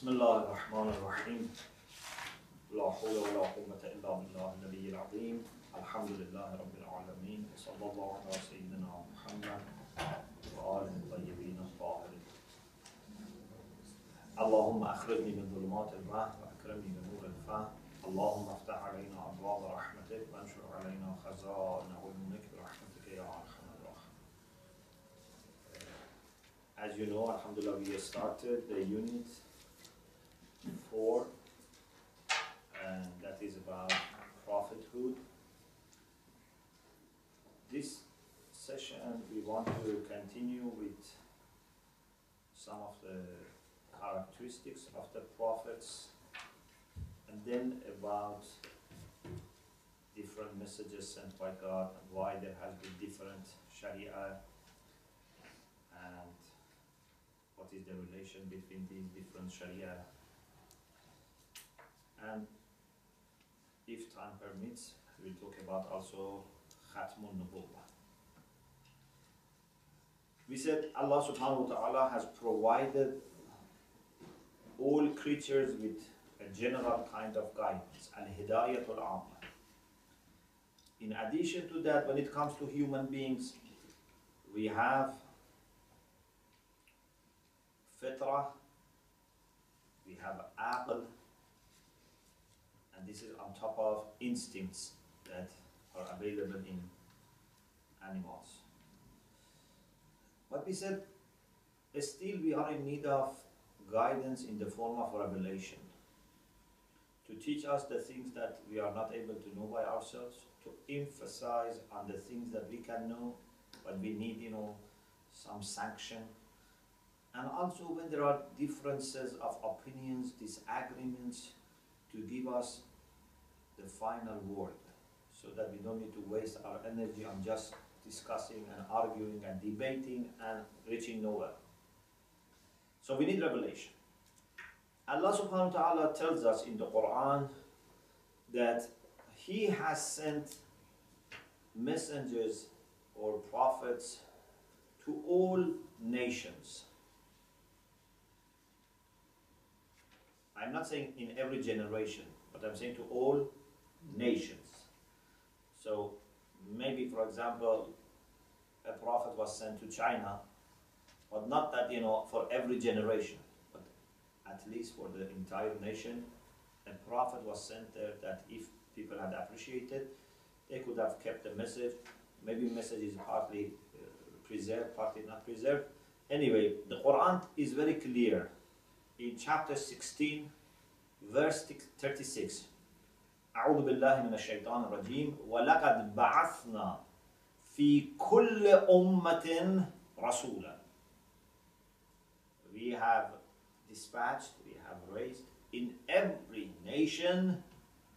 بسم الله الرحمن الرحيم. لا حول ولا قوة إلا بالله النبي العظيم. الحمد لله رب العالمين. وصلى الله على سيدنا محمد وآله الطيبين الطاهرين. اللهم أخرجني من ظلمات الوهم وأكرمني بنور الفهم. اللهم افتح علينا أبواب رحمتك وانشر علينا خزائن علمك برحمتك يا أرحم الراحمين. As you know, Alhamdulillah, we started the unit four, and that is about prophethood. This session, we want to continue with some of the characteristics of the prophets, and then about different messages sent by God and why there has been different Sharia and what is the relation between these different Sharia. And if time permits, we'll talk about also Khatmun Nubuwwah. We said Allah subhanahu wa ta'ala has provided all creatures with a general kind of guidance, al hidayatul amma. In addition to that, when it comes to human beings, we have fitra, we have aql, and this is on top of instincts that are available in animals. But we said, still we are in need of guidance in the form of revelation to teach us the things that we are not able to know by ourselves, to emphasize on the things that we can know, but we need, you know, some sanction and also when there are differences of opinions, disagreements, to give us the final word so that we don't need to waste our energy on just discussing and arguing and debating and reaching nowhere. So we need revelation. Allah subhanahu wa ta'ala tells us in the Quran that He has sent messengers or prophets to all nations. I'm not saying in every generation, but I'm saying to all nations. So maybe, for example, a prophet was sent to China, but not that, you know, for every generation, but at least for the entire nation, a prophet was sent there that if people had appreciated, they could have kept the message. Maybe message is partly uh, preserved, partly not preserved. Anyway, the Quran is very clear in chapter 16 verse 36 أعوذ بالله من الشيطان الرجيم ولقد بعثنا في كل أمة رسولا We have dispatched, we have raised in every nation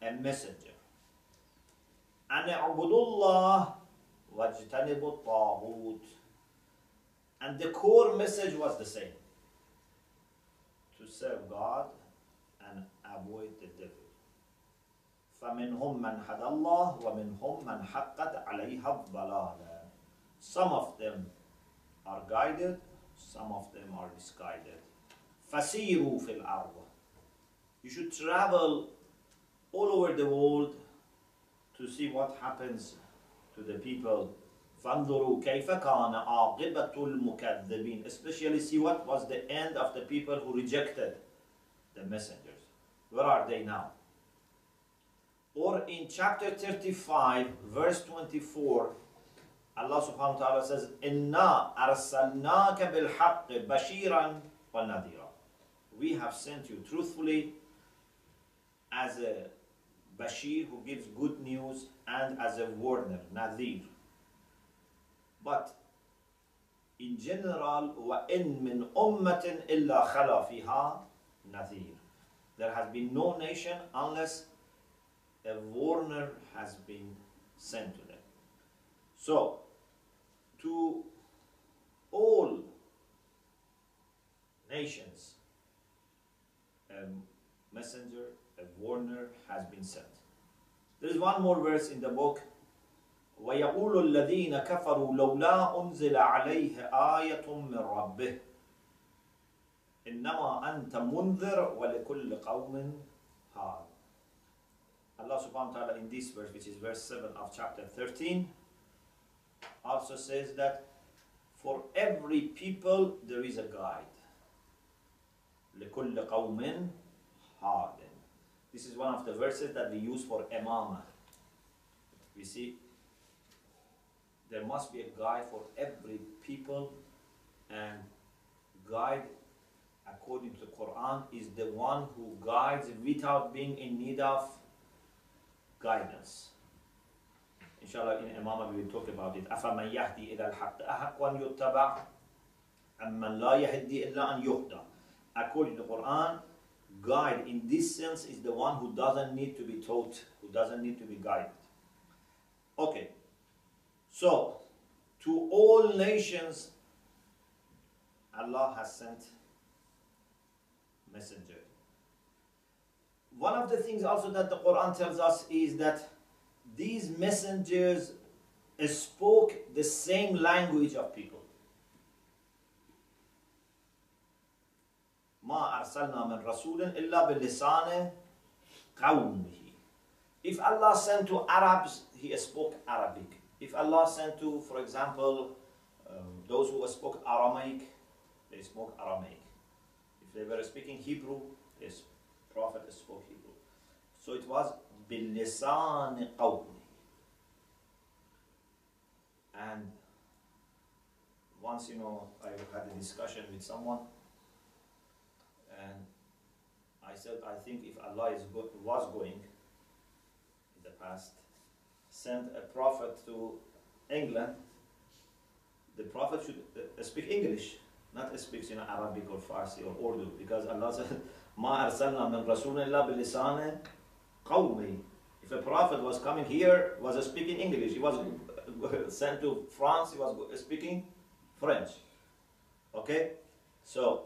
a messenger أن اعبدوا الله واجتنبوا الطاغوت And the core message was the same to serve God and avoid the. فمنهم من هدى الله ومنهم من حقت عليها الضلالة. Some of them are guided, some of them are misguided. فسيروا في الأرض. You should travel all over the world to see what happens to the people. فانظروا كيف كان عاقبة المكذبين. Especially see what was the end of the people who rejected the messengers. Where are they now? Or in chapter 35, verse 24, Allah subhanahu wa ta'ala says, Inna arsalnaka bil haqq bashiran wa nadira. We have sent you truthfully as a Bashir who gives good news and as a warner, Nadir. But in general, وَإِن مِّنْ أُمَّةٍ إِلَّا خَلَى فِيهَا نَذِيرٌ There has been no nation unless a warner has been sent to them. So, to all nations, a messenger, a warner has been sent. There is one more verse in the book. ويقول الذين كفروا لولا أنزل عليه آية من ربه إنما أنت منذر ولكل قوم هاد Allah subhanahu wa ta'ala in this verse, which is verse 7 of chapter 13, also says that for every people there is a guide. لكل قوم هاد This is one of the verses that we use for imamah. We see there must be a guide for every people and guide according to the Quran is the one who guides without being in need of guidance. Inshallah, in Imam we will talk about it. أَفَمَنْ يَهْدِي إِلَى الْحَقِّ أَحَقُّ أَنْ يُتَّبَعْ أَمَّنْ لَا يَهْدِي إِلَّا أَنْ يُهْدَى According to the Quran, guide in this sense is the one who doesn't need to be taught, who doesn't need to be guided. Okay, so to all nations, Allah has sent messenger. One of the things also that the Quran tells us is that these messengers spoke the same language of people. ما أرسلنا من رسول إلا بلسان قومه. If Allah sent to Arabs, He spoke Arabic. If Allah sent to, for example, um, those who spoke Aramaic, they spoke Aramaic. If they were speaking Hebrew, his Prophet spoke Hebrew. So it was بِاللِّسَانِ قَوْمِهِ And once, you know, I had a discussion with someone, and I said, I think if Allah is go- was going in the past, send a prophet to England, the prophet should uh, speak English, not speak you know, Arabic or Farsi or Urdu, because Allah said, Ma arsalna min rasulillah bilisane qawmi. If a prophet was coming here, was speaking English. He was sent to France, he was speaking French. Okay? So,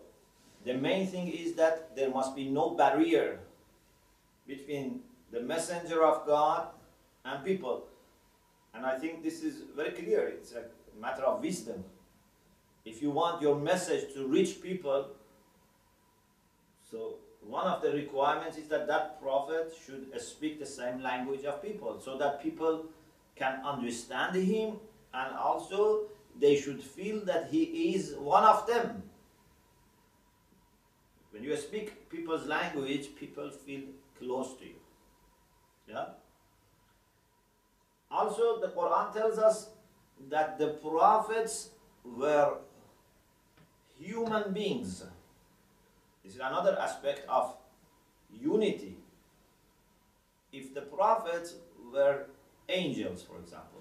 the main thing is that there must be no barrier between the messenger of God and people. And I think this is very clear. It's a matter of wisdom. If you want your message to reach people, so one of the requirements is that that prophet should speak the same language of people so that people can understand him and also they should feel that he is one of them. When you speak people's language, people feel close to you. Yeah? Also, the Quran tells us that the prophets were human beings. This is another aspect of unity. If the prophets were angels, for example,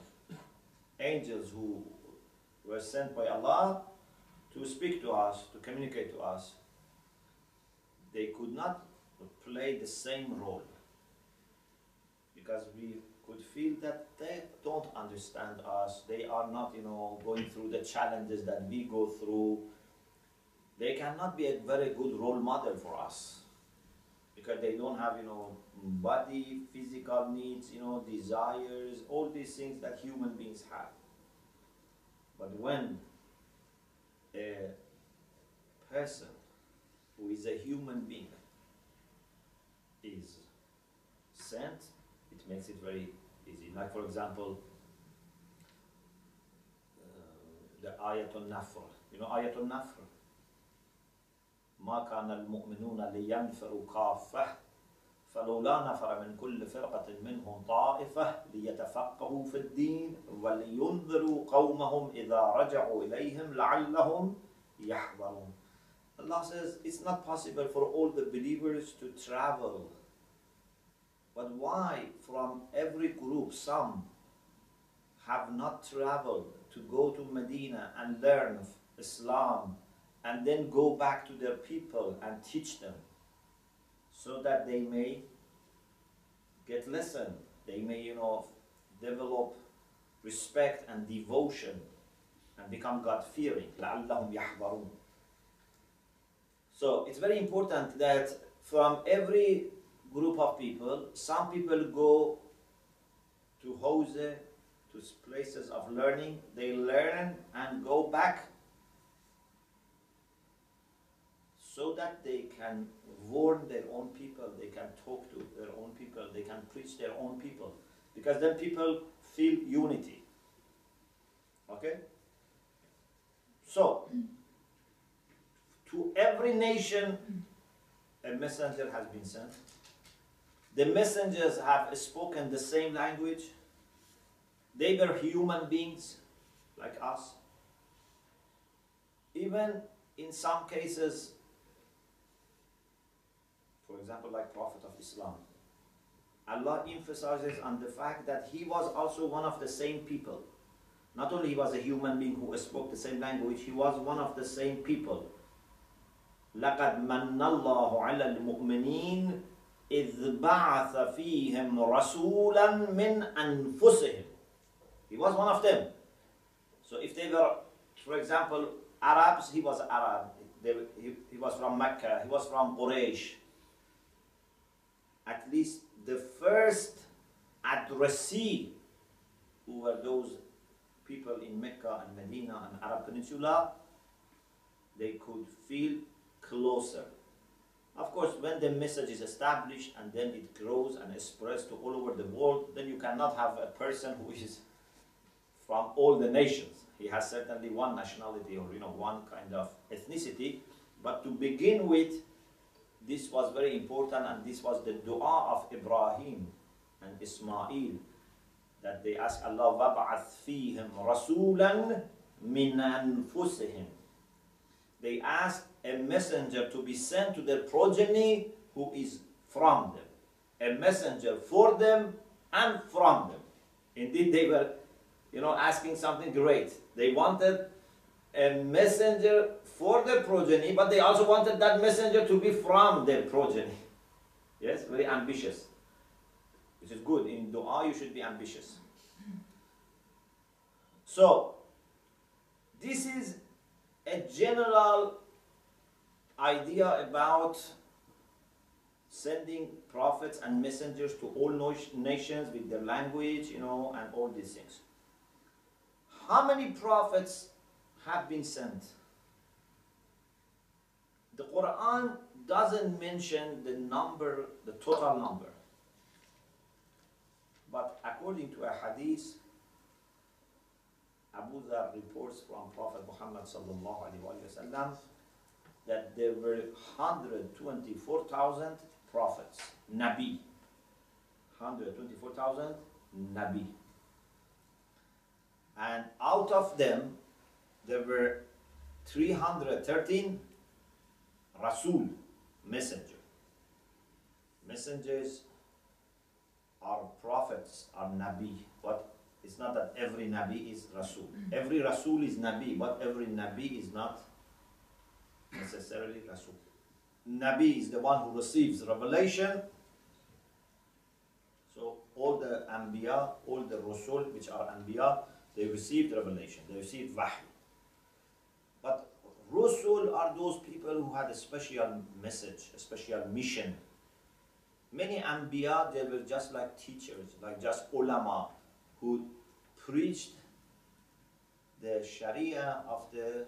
angels who were sent by Allah to speak to us, to communicate to us, they could not play the same role because we could feel that they don't understand us. They are not, you know, going through the challenges that we go through. They cannot be a very good role model for us because they don't have, you know, body, physical needs, you know, desires, all these things that human beings have. But when a person who is a human being is sent, it makes it very easy. Like, for example, uh, the Ayatul Nafr. You know Ayatul Nafr? ما كان المؤمنون لينفروا كافة فلولا نفر من كل فرقة منهم طائفة ليتفقهوا في الدين ولينذروا قومهم إذا رجعوا إليهم لعلهم يحذرون Allah says it's not possible for all the believers to travel. But why from every group some have not traveled to go to Medina and learn Islam and then go back to their people and teach them so that they may get lesson. They may, you know, develop respect and devotion and become God-fearing. So it's very important that from every group of people, some people go to Hawza, to places of learning, they learn and go back so that they can warn their own people, they can talk to their own people, they can preach their own people. Because then people feel unity. Okay? So, to every nation, a messenger has been sent. The messengers have spoken the same language. They were human beings like us. Even in some cases, for example, like Prophet of Islam, Allah emphasizes on the fact that he was also one of the same people. Not only he was a human being who spoke the same language, he was one of the same people. لقد من الله على المؤمنين إذ بعث فيهم رسولا من أنفسهم. He was one of them. So if they were, for example, Arabs, he was Arab. They, he, he was from Mecca. He was from Quraysh. at least the first addressee who were those people in Mecca and Medina and Arab Peninsula, they could feel closer. Of course, when the message is established and then it grows and spreads to all over the world, then you cannot have a person who is from all the nations. He has certainly one nationality or you know one kind of ethnicity. But to begin with, this was very important and this was the dua of Ibrahim and Ismail that they asked Allah وَبَعَثْ فِيهِمْ رَسُولًا مِنْ أَنفُسِهِمْ They asked a messenger to be sent to their progeny who is from them. A messenger for them and from them. Indeed, they were, you know, asking something great. They wanted a messenger for their progeny, but they also wanted that messenger to be from their progeny. Yes, very ambitious. Which is good. In dua, you should be ambitious. So, this is a general idea about sending prophets and messengers to all nations with their language, you know, and all these things. How many prophets have been sent? The Quran doesn't mention the number, the total number. But according to a hadith, Abu Dhar reports from Prophet Muhammad sallallahu alaihi wasallam that there were 124,000 prophets, Nabi. 124,000 Nabi. And out of them, there were 313 Rasul, messenger. Messengers are prophets, are Nabi. But it's not that every Nabi is Rasul. Mm. Every Rasul is Nabi, but every Nabi is not necessarily Rasul. Nabi is the one who receives revelation. So all the Anbiya, all the Rasul, which are Anbiya, they received revelation, they received Wahy. But Rasul are those people who had a special message, a special mission. Many Anbiya, they were just like teachers, like just ulama, who preached the Sharia of the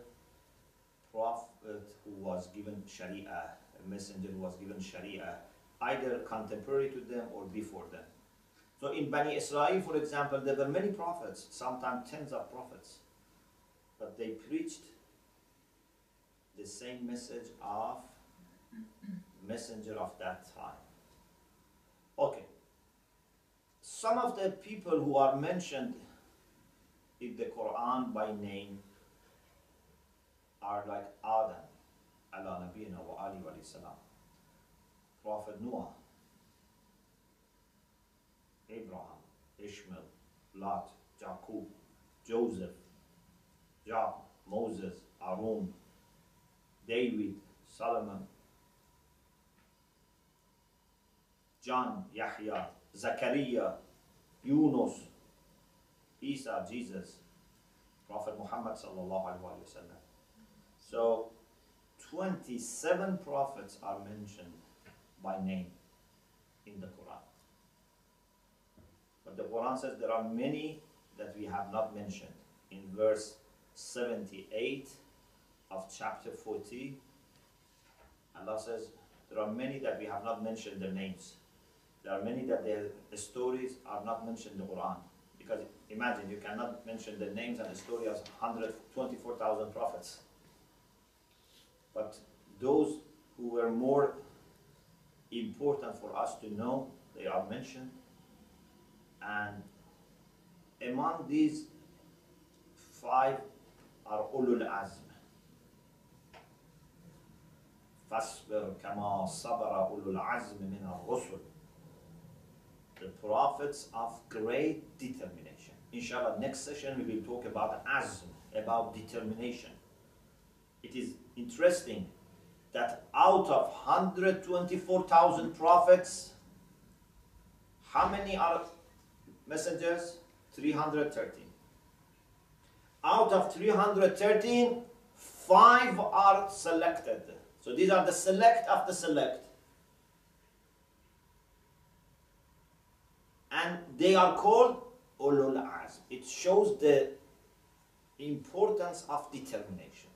prophet who was given Sharia, a messenger who was given Sharia, either contemporary to them or before them. So in Bani Israel, for example, there were many prophets, sometimes tens of prophets, but they preached the same message of messenger of that time. Okay. Some of the people who are mentioned in the Quran by name are like Adam, ala nabiyina wa ali wa salam, Prophet Noah, Abraham, Ishmael, Lot, Jacob, Joseph, Job, Moses, Aaron, David, Solomon, John, Yahya, Zachariah, Yunus, Isa, Jesus, Prophet Muhammad sallallahu wasallam. So, 27 prophets are mentioned by name in the Quran. But the Quran says there are many that we have not mentioned. In verse 78 of chapter 40, Allah says there are many that we have not mentioned their names. There are many that their stories are not mentioned in the Quran. Because imagine you cannot mention the names and the story of 124,000 prophets. But those who were more important for us to know, they are mentioned. And among these five are ulul azm. فاصبر كما صبر أولو العزم من الرسل the prophets of great determination. Inshallah, next session we will talk about azm, about determination. It is interesting that out of 124,000 prophets, how many are messengers? 313. Out of 313, five are selected. So these are the select the select. And they are called ulul azm. It shows the importance of determination.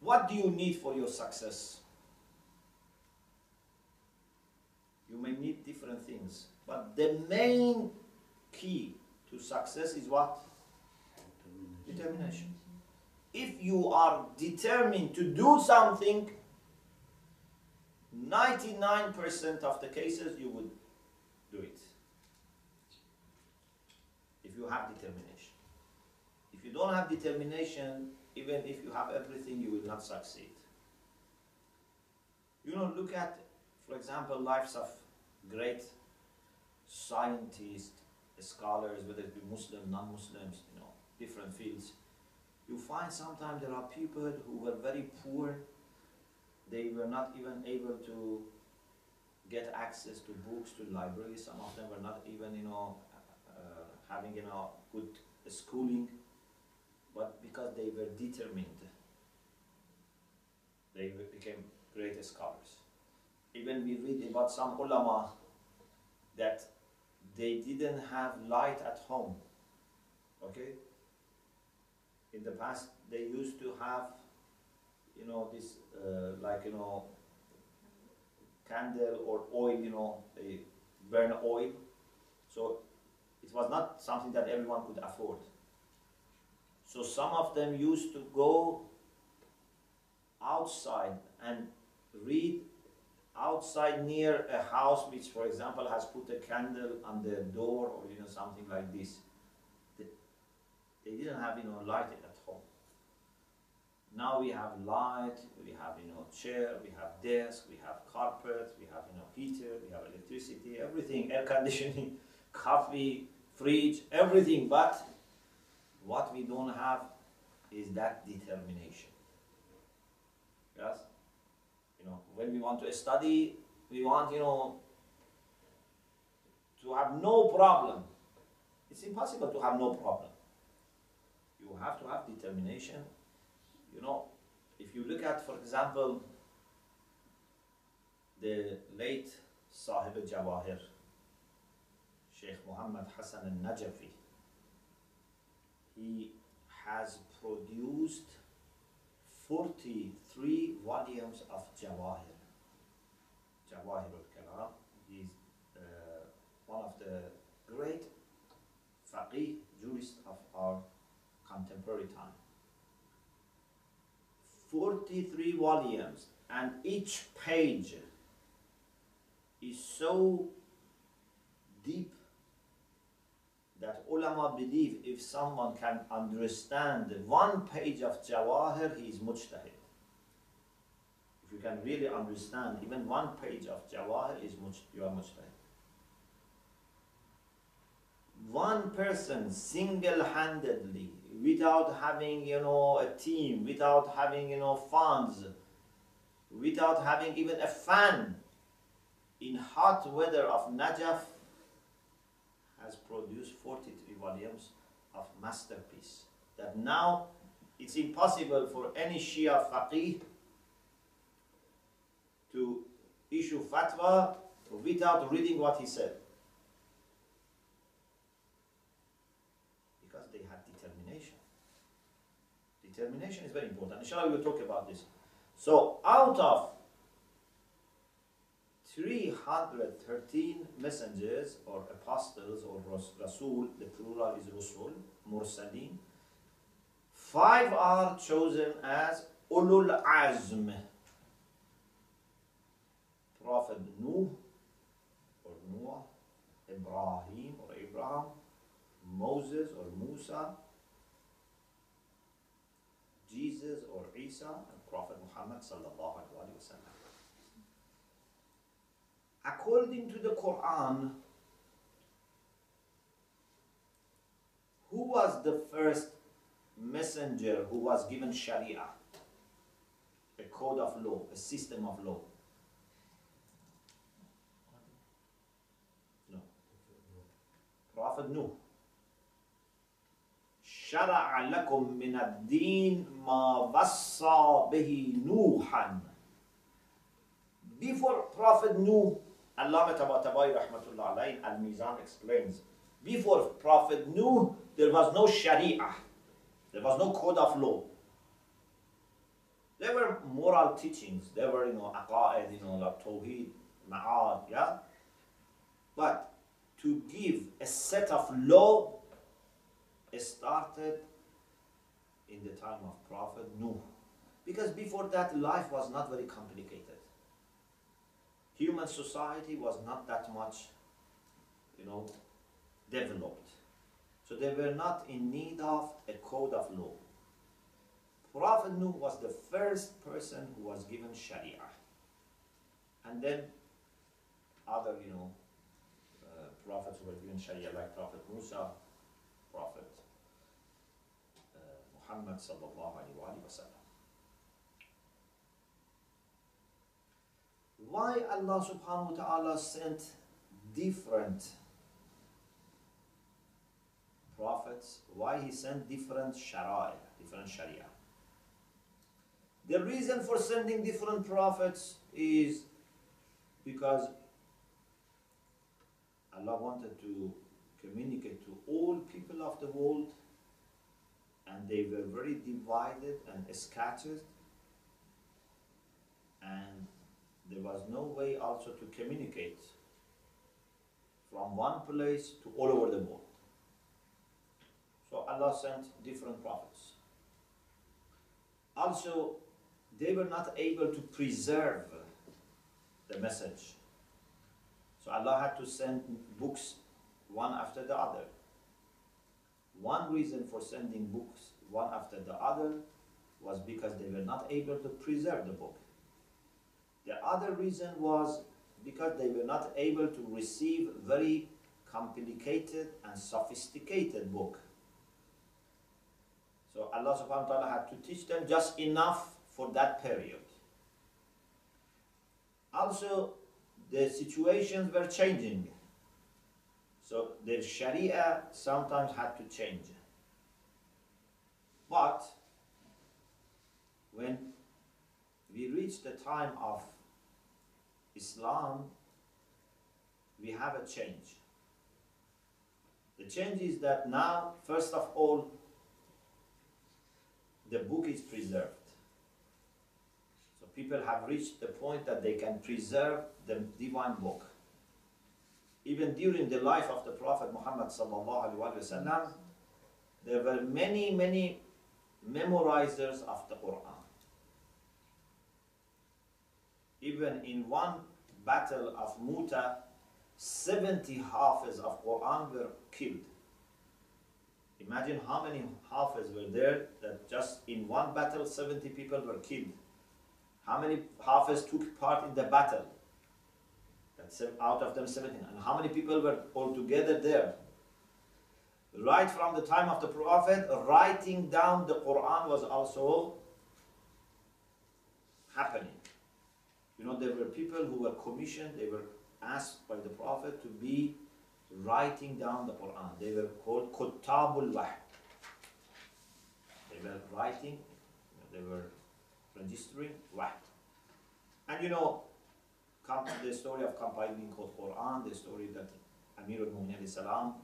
What do you need for your success? You may need different things, but the main key to success is what? Determination. If you are determined to do something, 99% of the cases you would do it. If you have determination. If you don't have determination, even if you have everything, you will not succeed. You know, look at, for example, lives of great scientists, scholars, whether it be Muslim, non-Muslims, you know, different fields. You find sometimes there are people who were very poor. They were not even able to get access to books, to libraries. Some of them were not even, you know, uh, having, you know, good schooling. But because they were determined, they became great scholars. Even we read about some ulama that they didn't have light at home. Okay? In the past, they used to have, you know, this, uh, like, you know, candle or oil, you know, they burn oil. So it was not something that everyone could afford. So some of them used to go outside and read outside near a house which for example has put a candle on the door or you know something like this. They, didn't have you know light at home. Now we have light, we have you know chair, we have desk, we have carpet, we have you know heater, we have electricity, everything, air conditioning, coffee, fridge, everything. But what we don't have is that determination. Yes? You know, when we want to study, we want, you know, to have no problem. It's impossible to have no problem. You have to have determination. You know, if you look at, for example, the late Sahib al-Jawahir, Sheikh Muhammad Hassan al-Najafi, he has produced 43 volumes of Jawahir. Jawahir al-Kalam. He's uh, one of the great faqih jurists of our contemporary time. 43 volumes and each page is so deep that ulama believe if someone can understand one page of Jawahir, he is mujtahid. If you can really understand even one page of Jawahir, is you are mujtahid. One person single-handedly, without having you know a team, without having you know funds, without having even a fan, in hot weather of Najaf, has produced 43 volumes of masterpiece that now it's impossible for any Shia faqih to issue fatwa without reading what he said. Because they had determination. Is very important. Inshallah, we will talk about this. So out of 313 messengers or apostles or rasul, the plural is rasul, mursalin, five are chosen as ulul azm. Prophet Nuh or Noah, Ibrahim or Abraham, Moses or Musa, Jesus or Isa, and Prophet Muhammad sallallahu alaihi wasallam. According to the Quran, who was the first messenger who was given Sharia, a code of law, a system of law? No. Prophet Nuh. شرع لكم من الدين ما وصى به نوحا Before Prophet Nuh, Allah Tabatabai Rahmatullah alayhi Al-Mizan explains, before Prophet Nuh, there was no Sharia. There was no code of law. There were moral teachings. There were, you know, aqa'id, you know, like Tawheed, Ma'ad, yeah? But to give a set of law started in the time of Prophet Nuh. Because before that, life was not very complicated. Human society was not that much, you know, developed. So they were not in need of a code of law. Prophet Nuh was the first person who was given Sharia. And then other, you know, uh, prophets were given Sharia, like Prophet Musa, Prophet Muhammad sallallahu alaihi wasallam. Why Allah subhanahu wa ta'ala sent different prophets? Why He sent different sharia, different sharia? The reason for sending different prophets is because Allah wanted to communicate to all people of the world and they were very divided and scattered and there was no way also to communicate from one place to all over the world. So Allah sent different prophets. Also, they were not able to preserve the message. So Allah had to send books one after the other. One reason for sending books one after the other was because they were not able to preserve the book. The other reason was because they were not able to receive very complicated and sophisticated book. So Allah subhanahu wa ta'ala had to teach them just enough for that period. Also, the situations were changing. So the Sharia sometimes had to change. But when we reach the time of Islam, we have a change. The change is that now, first of all, the book is preserved. So people have reached the point that they can preserve the divine book even during the life of the Prophet Muhammad sallallahu there were many, many memorizers of the Quran. Even in one battle of Muta, 70 Hafiz of Quran were killed. Imagine how many Hafiz were there that just in one battle 70 people were killed. How many Hafiz took part in the battle? Out of them 17. And how many people were all together there? Right from the time of the Prophet, writing down the Quran was also happening. You know, there were people who were commissioned, they were asked by the Prophet to be writing down the Quran. They were called Kuttabul Wahy. They were writing, they were registering Wahy. And you know, the story of compiling the Quran, the story that Amir al-Mu'min salam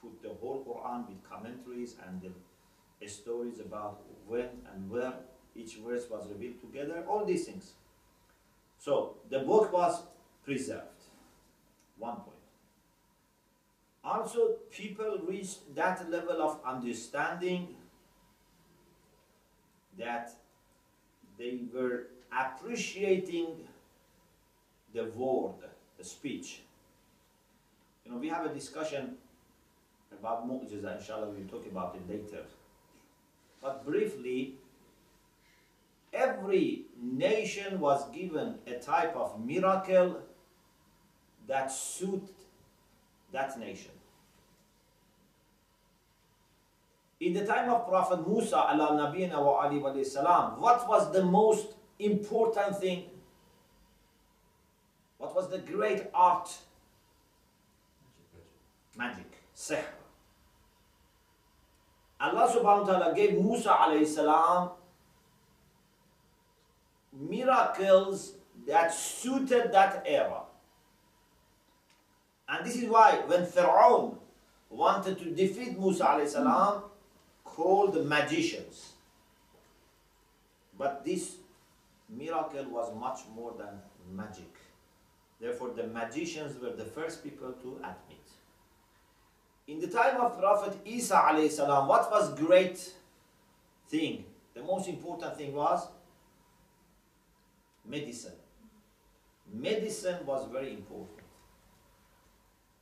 put the whole Quran with commentaries and the stories about when and where each verse was revealed together, all these things. So the book was preserved. One point. Also, people reached that level of understanding that they were appreciating the word, the speech. You know, we have a discussion about mu'jiza, inshallah, we'll talk about it later. But briefly, every nation was given a type of miracle that suited that nation. In the time of Prophet Musa, ala nabiyina wa wa salam, what was the most important thing? What was the great art? Magic, sihr. Allah subhanahu wa ta'ala gave Musa alayhi salam miracles that suited that era. And this is why when Pharaoh wanted to defeat Musa alayhi salam, called the magicians. But this miracle was much more than magic. Therefore, the magicians were the first people to admit. In the time of Prophet Isa alayhi what was great thing? The most important thing was medicine. Medicine was very important.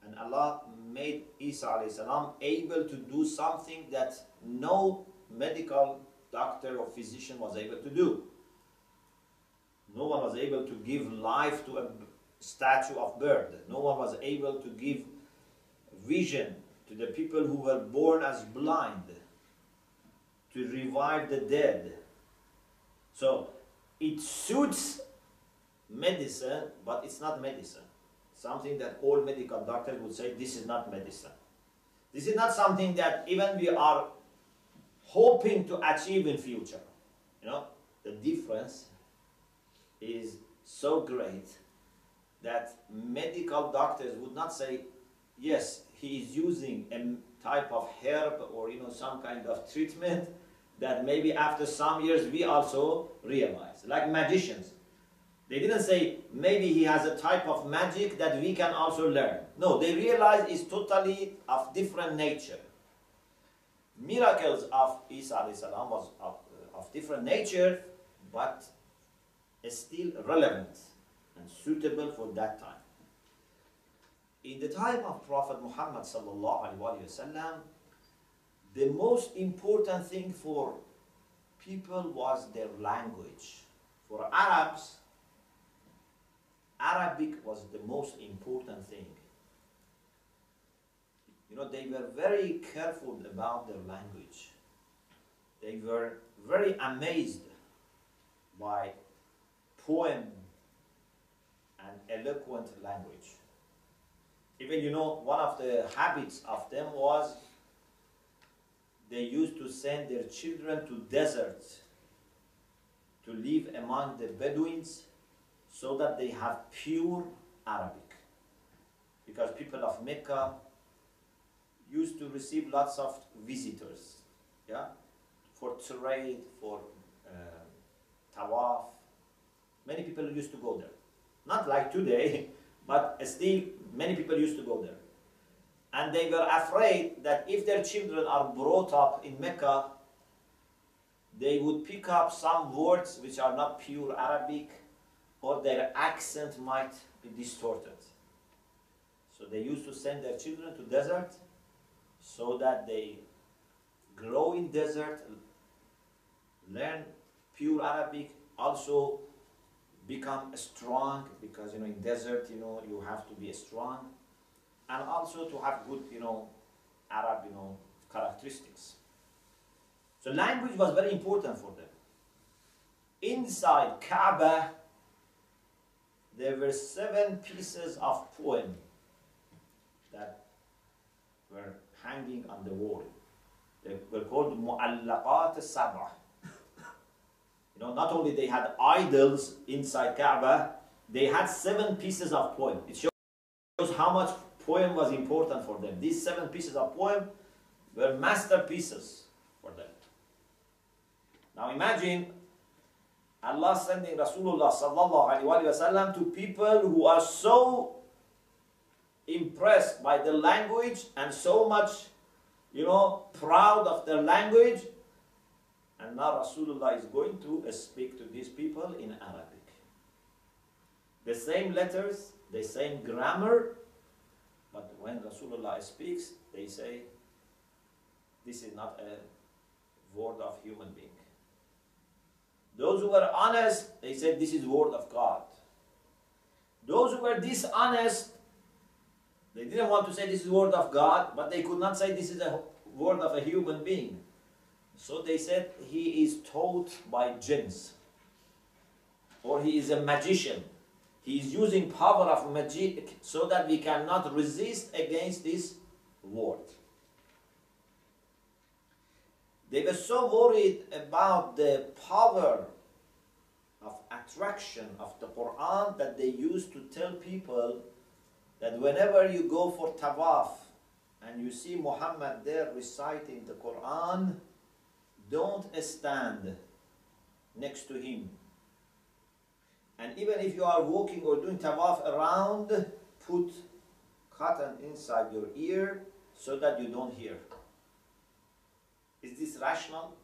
And Allah made Isa alayhi salam able to do something that no medical doctor or physician was able to do. No one was able to give life to a statue of bird. No one was able to give vision to the people who were born as blind, to revive the dead. So it suits medicine, but it's not medicine. Something that all medical doctors would say this is not medicine. This is not something that even we are hoping to achieve in future. You know, the difference is so great that medical doctors would not say, yes, he is using a type of herb or you know some kind of treatment that maybe after some years we also realize. Like magicians. They didn't say maybe he has a type of magic that we can also learn. No, they realize it's totally of different nature. Miracles of Isa was of, of different nature, but still relevant and suitable for that time. In the time of Prophet Muhammad sallallahu alaihi wasallam, the most important thing for people was their language. For Arabs, Arabic was the most important thing. You know, they were very careful about their language. They were very amazed by poem and eloquent language. Even, you know, one of the habits of them was they used to send their children to deserts to live among the Bedouins so that they have pure Arabic. Because people of Mecca used to receive lots of visitors, yeah, for trade, for uh, tawaf. Many people used to go there. Not like today, but still many people used to go there. And they were afraid that if their children are brought up in Mecca, they would pick up some words which are not pure Arabic or their accent might be distorted. So they used to send their children to desert so that they grow in desert, learn pure Arabic, also become strong because you know in desert you know you have to be strong and also to have good you know Arab you know characteristics. So language was very important for them. Inside Kaaba there were seven pieces of poem that were hanging on the wall. They were called Mu'allaqat Sab'ah. You know, not only they had idols inside Kaaba, they had seven pieces of poem. It shows how much poem was important for them. These seven pieces of poem were masterpieces for them. Now imagine Allah sending Rasulullah sallallahu alaihi wasallam to people who are so impressed by the language and so much, you know, proud of their language. And now Rasulullah is going to uh, speak to these people in Arabic. The same letters, the same grammar, but when Rasulullah speaks, they say, this is not a word of human being. Those who were honest, they said this is word of God. Those who were dishonest, they didn't want to say this is word of God, but they could not say this is a word of a human being. So they said he is taught by jinns, or he is a magician. He is using power of magic so that we cannot resist against this word. They were so worried about the power of attraction of the Quran that they used to tell people that whenever you go for tawaf and you see Muhammad there reciting the Quran, don't stand next to him. And even if you are walking or doing tawaf around, put cotton inside your ear so that you don't hear. Is this rational?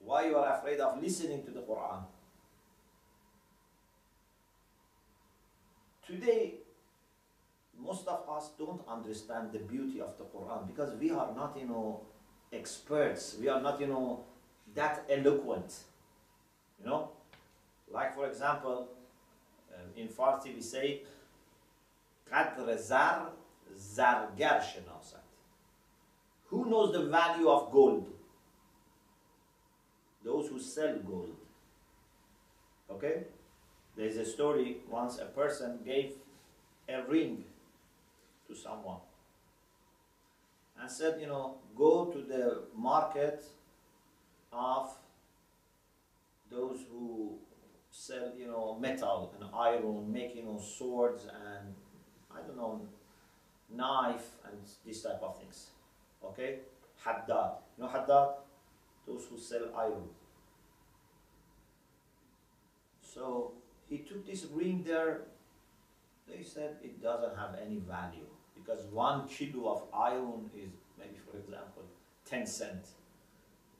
Why you are afraid of listening to the Quran? Today, most of us don't understand the beauty of the Quran because we are not, you know, experts. We are not, you know, that eloquent. You know, like for example, um, in Farsi we say, قدر زر زرگر شناسد who knows the value of gold? Those who sell gold. Okay? There's a story once a person gave a ring to someone and said, you know, go to the market of those who sell, you know, metal and iron, making you know, swords and, I don't know, knife and this type of things. Okay? Haddad. You know Haddad? Those who sell iron. So he took this ring there. They said it doesn't have any value because one kilo of iron is maybe, for example, 10 cents.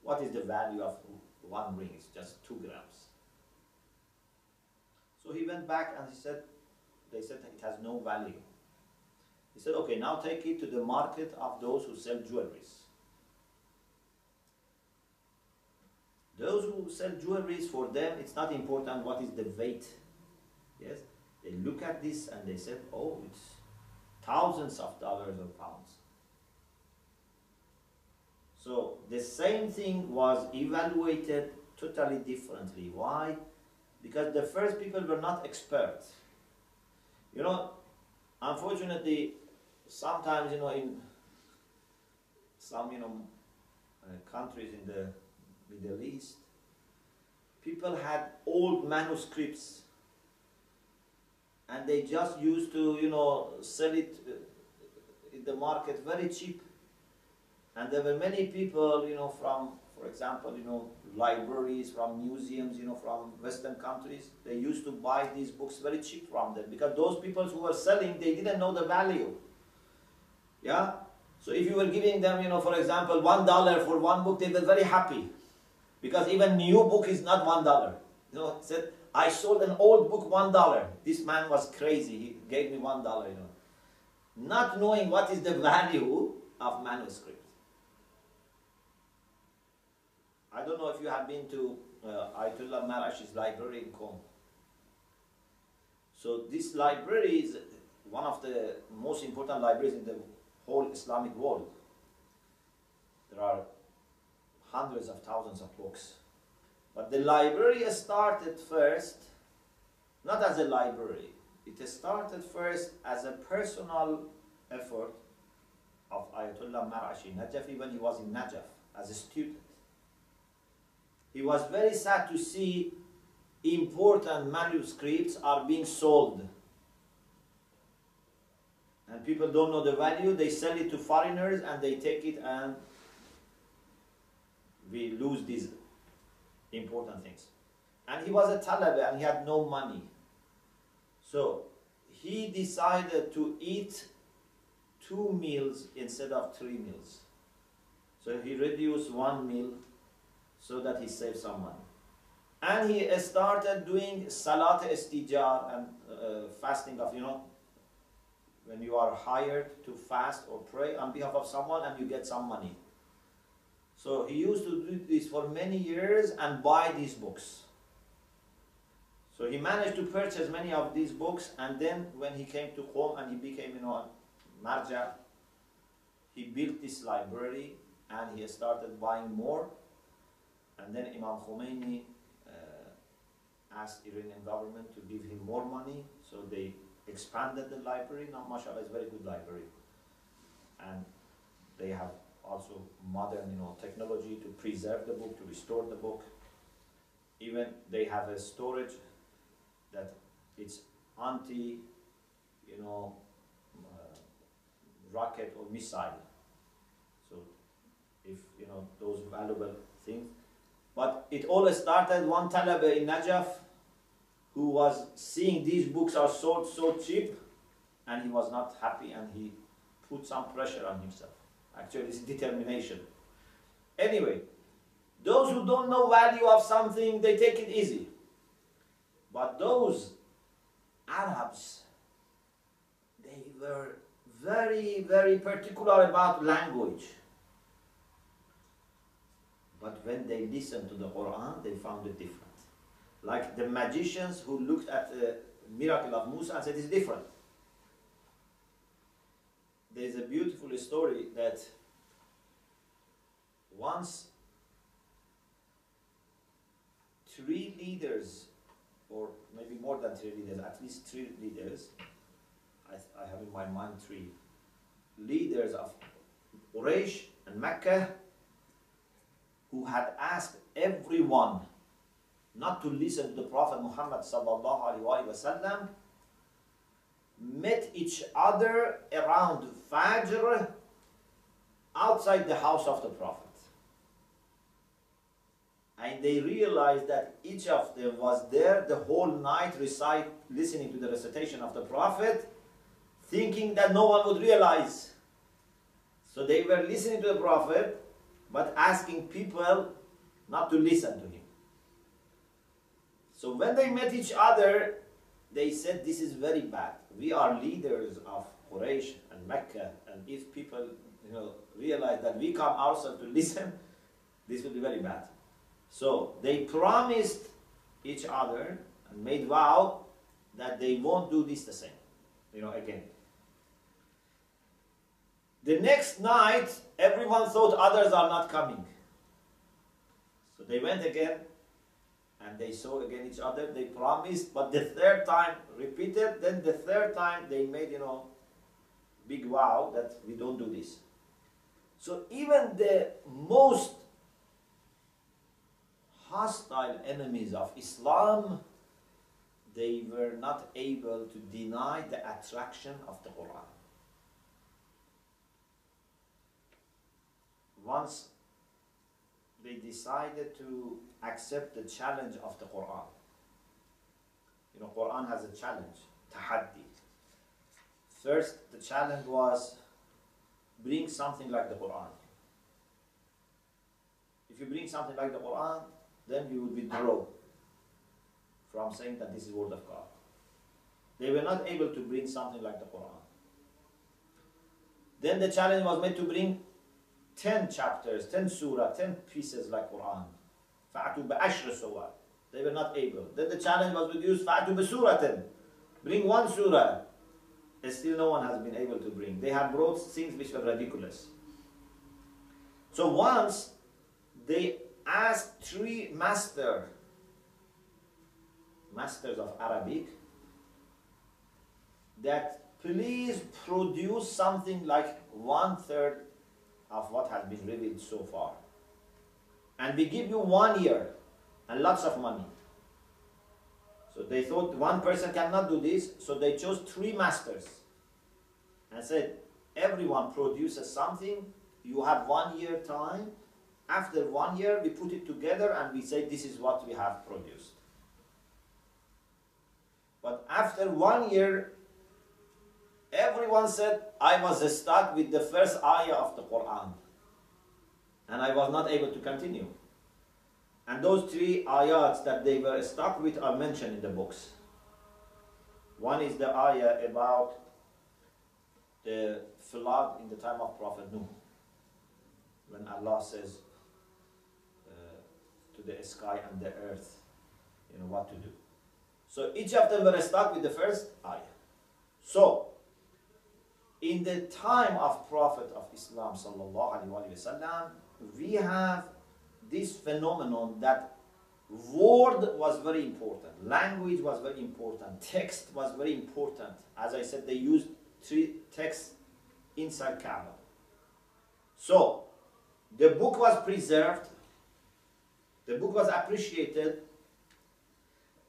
What is the value of one ring? It's just two grams. So he went back and he said, they said it has no value. He said, okay, now take it to the market of those who sell jewelries. Those who sell jewelries, for them, it's not important what is the weight. Yes? They look at this and they said, oh, it's thousands of dollars or pounds. So the same thing was evaluated totally differently. Why? Because the first people were not experts. You know, unfortunately, sometimes, you know, in some, you know, uh, countries in the Middle East, people had old manuscripts and they just used to, you know, sell it uh, in the market very cheap. And there were many people, you know, from, for example, you know, libraries, from museums, you know, from Western countries, they used to buy these books very cheap from them because those people who were selling, they didn't know the value. Yeah? So if you were giving them, you know, for example, one dollar for one book, they were very happy. Because even new book is not one dollar. You know, said, I sold an old book one dollar. This man was crazy. He gave me one dollar, you know. Not knowing what is the value of manuscript. I don't know if you have been to uh, Ayatollah Marashi's library in Qom. So this library is one of the most important libraries in the whole Islamic world. There are hundreds of thousands of books. But the library started first, not as a library, it started first as a personal effort of Ayatollah Marashi. Najafi when he was in Najaf as a student. He was very sad to see important manuscripts are being sold. And people don't know the value, they sell it to foreigners and they take it and we lose this important things. And he was a talaba and he had no money. So he decided to eat two meals instead of three meals. So he reduced one meal so that he saved some money. And he started doing salat istijar and uh, fasting of, you know, when you are hired to fast or pray on behalf of someone and you get some money. So he used to do this for many years and buy these books. So he managed to purchase many of these books, and then when he came to Qom and he became, you know, marja, he built this library and he started buying more. And then Imam Khomeini uh, asked Iranian government to give him more money, so they expanded the library. Now, mashallah, a very good library, and they have also modern, you know, technology to preserve the book, to restore the book. Even they have a storage that it's anti, you know, uh, rocket or missile. So if, you know, those valuable things. But it all started one talaba in Najaf who was seeing these books are sold so cheap and he was not happy and he put some pressure on himself. Actually, it's determination. Anyway, those who don't know value of something, they take it easy. But those Arabs, they were very, very particular about language. But when they listened to the Quran, they found it different. Like the magicians who looked at the miracle of Musa and said it's different. There's a beautiful story that once three leaders or maybe more than three leaders, at least three leaders. I, I have in my mind three leaders of Quraysh and Mecca who had asked everyone not to listen to the Prophet Muhammad sallallahu alaihi wasallam met each other around Fajr outside the house of the Prophet. And they realized that each of them was there the whole night recite listening to the recitation of the prophet thinking that no one would realize. So they were listening to the prophet but asking people not to listen to him. So when they met each other they said this is very bad we are leaders of Quraysh and Mecca and if people you know realize that we come ourselves to listen this will be very bad so they promised each other and made vow that they won't do this the same. You know, again. The next night, everyone thought others are not coming. So they went again and they saw again each other. They promised, but the third time repeated. Then the third time they made, you know, big vow that we don't do this. So even the most hostile enemies of Islam, they were not able to deny the attraction of the Quran. Once they decided to accept the challenge of the Quran. You know, Quran has a challenge, tahaddi. First, the challenge was bring something like the Quran. If you bring something like the Quran, then we would withdraw from saying that this is word of God. They were not able to bring something like the Quran. Then the challenge was made to bring 10 chapters, 10 surah, 10 pieces like Quran. فَأَتُوا بَأَشْرِ surah. They were not able. Then the challenge was reduced, فَأَتُوا بِسُورَةٍ Bring one surah. And still no one has been able to bring. They have brought things which were ridiculous. So once they asked three master, masters of Arabic, that please produce something like one third of what has been revealed so far. And we give you one year and lots of money. So they thought one person cannot do this, so they chose three masters and said, everyone produces something, you have one year time After one year, we put it together and we say this is what we have produced. But after one year, everyone said, I was stuck with the first ayah of the Quran. And I was not able to continue. And those three ayats that they were stuck with are mentioned in the books. One is the ayah about the flood in the time of Prophet Nuh. When Allah says uh, to the sky and the earth, you know, what to do. So each of them were stuck with the first ayah. So, in the time of Prophet of Islam wasallam, we have this phenomenon that word was very important, language was very important, text was very important. As I said, they used three texts inside Kaaba. So, the book was preserved, the book was appreciated,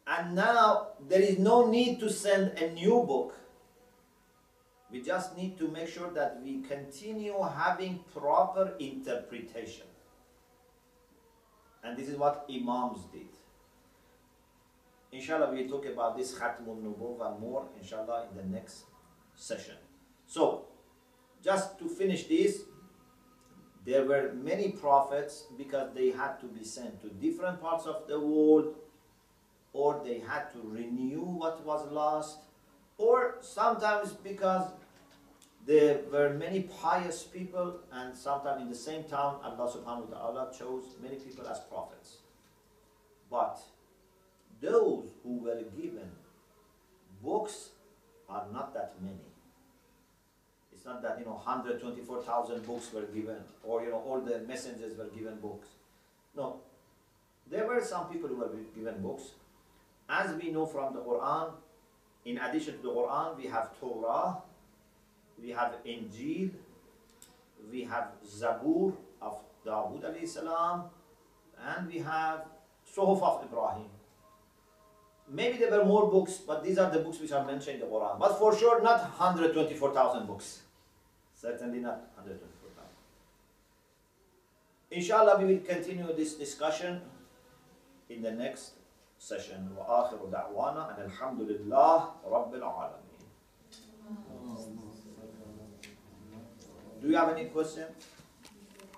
and now there is no need to send a new book. We just need to make sure that we continue having proper interpretation. And this is what Imams did. Inshallah, we'll talk about this Khatmun Nubuwa more, inshallah, in the next session. So, just to finish this, there were many prophets because they had to be sent to different parts of the world or they had to renew what was lost, or sometimes because there were many pious people, and sometimes in the same town, Allah subhanahu wa ta'ala chose many people as prophets. But those who were given books are not that many. It's not that, you know, 124,000 books were given, or, you know, all the messengers were given books. No. There were some people who were given books, as we know from the Quran, in addition to the Quran, we have Torah, we have Injil, we have Zabur of Dawood alayhi salam, and we have Suhuf of Ibrahim. Maybe there were more books, but these are the books which are mentioned in the Quran. But for sure, not 124,000 books. Certainly not 124,000. Inshallah, we will continue this discussion in the next session وآخر دعوانا أن الحمد لله رب العالمين Do you have any question?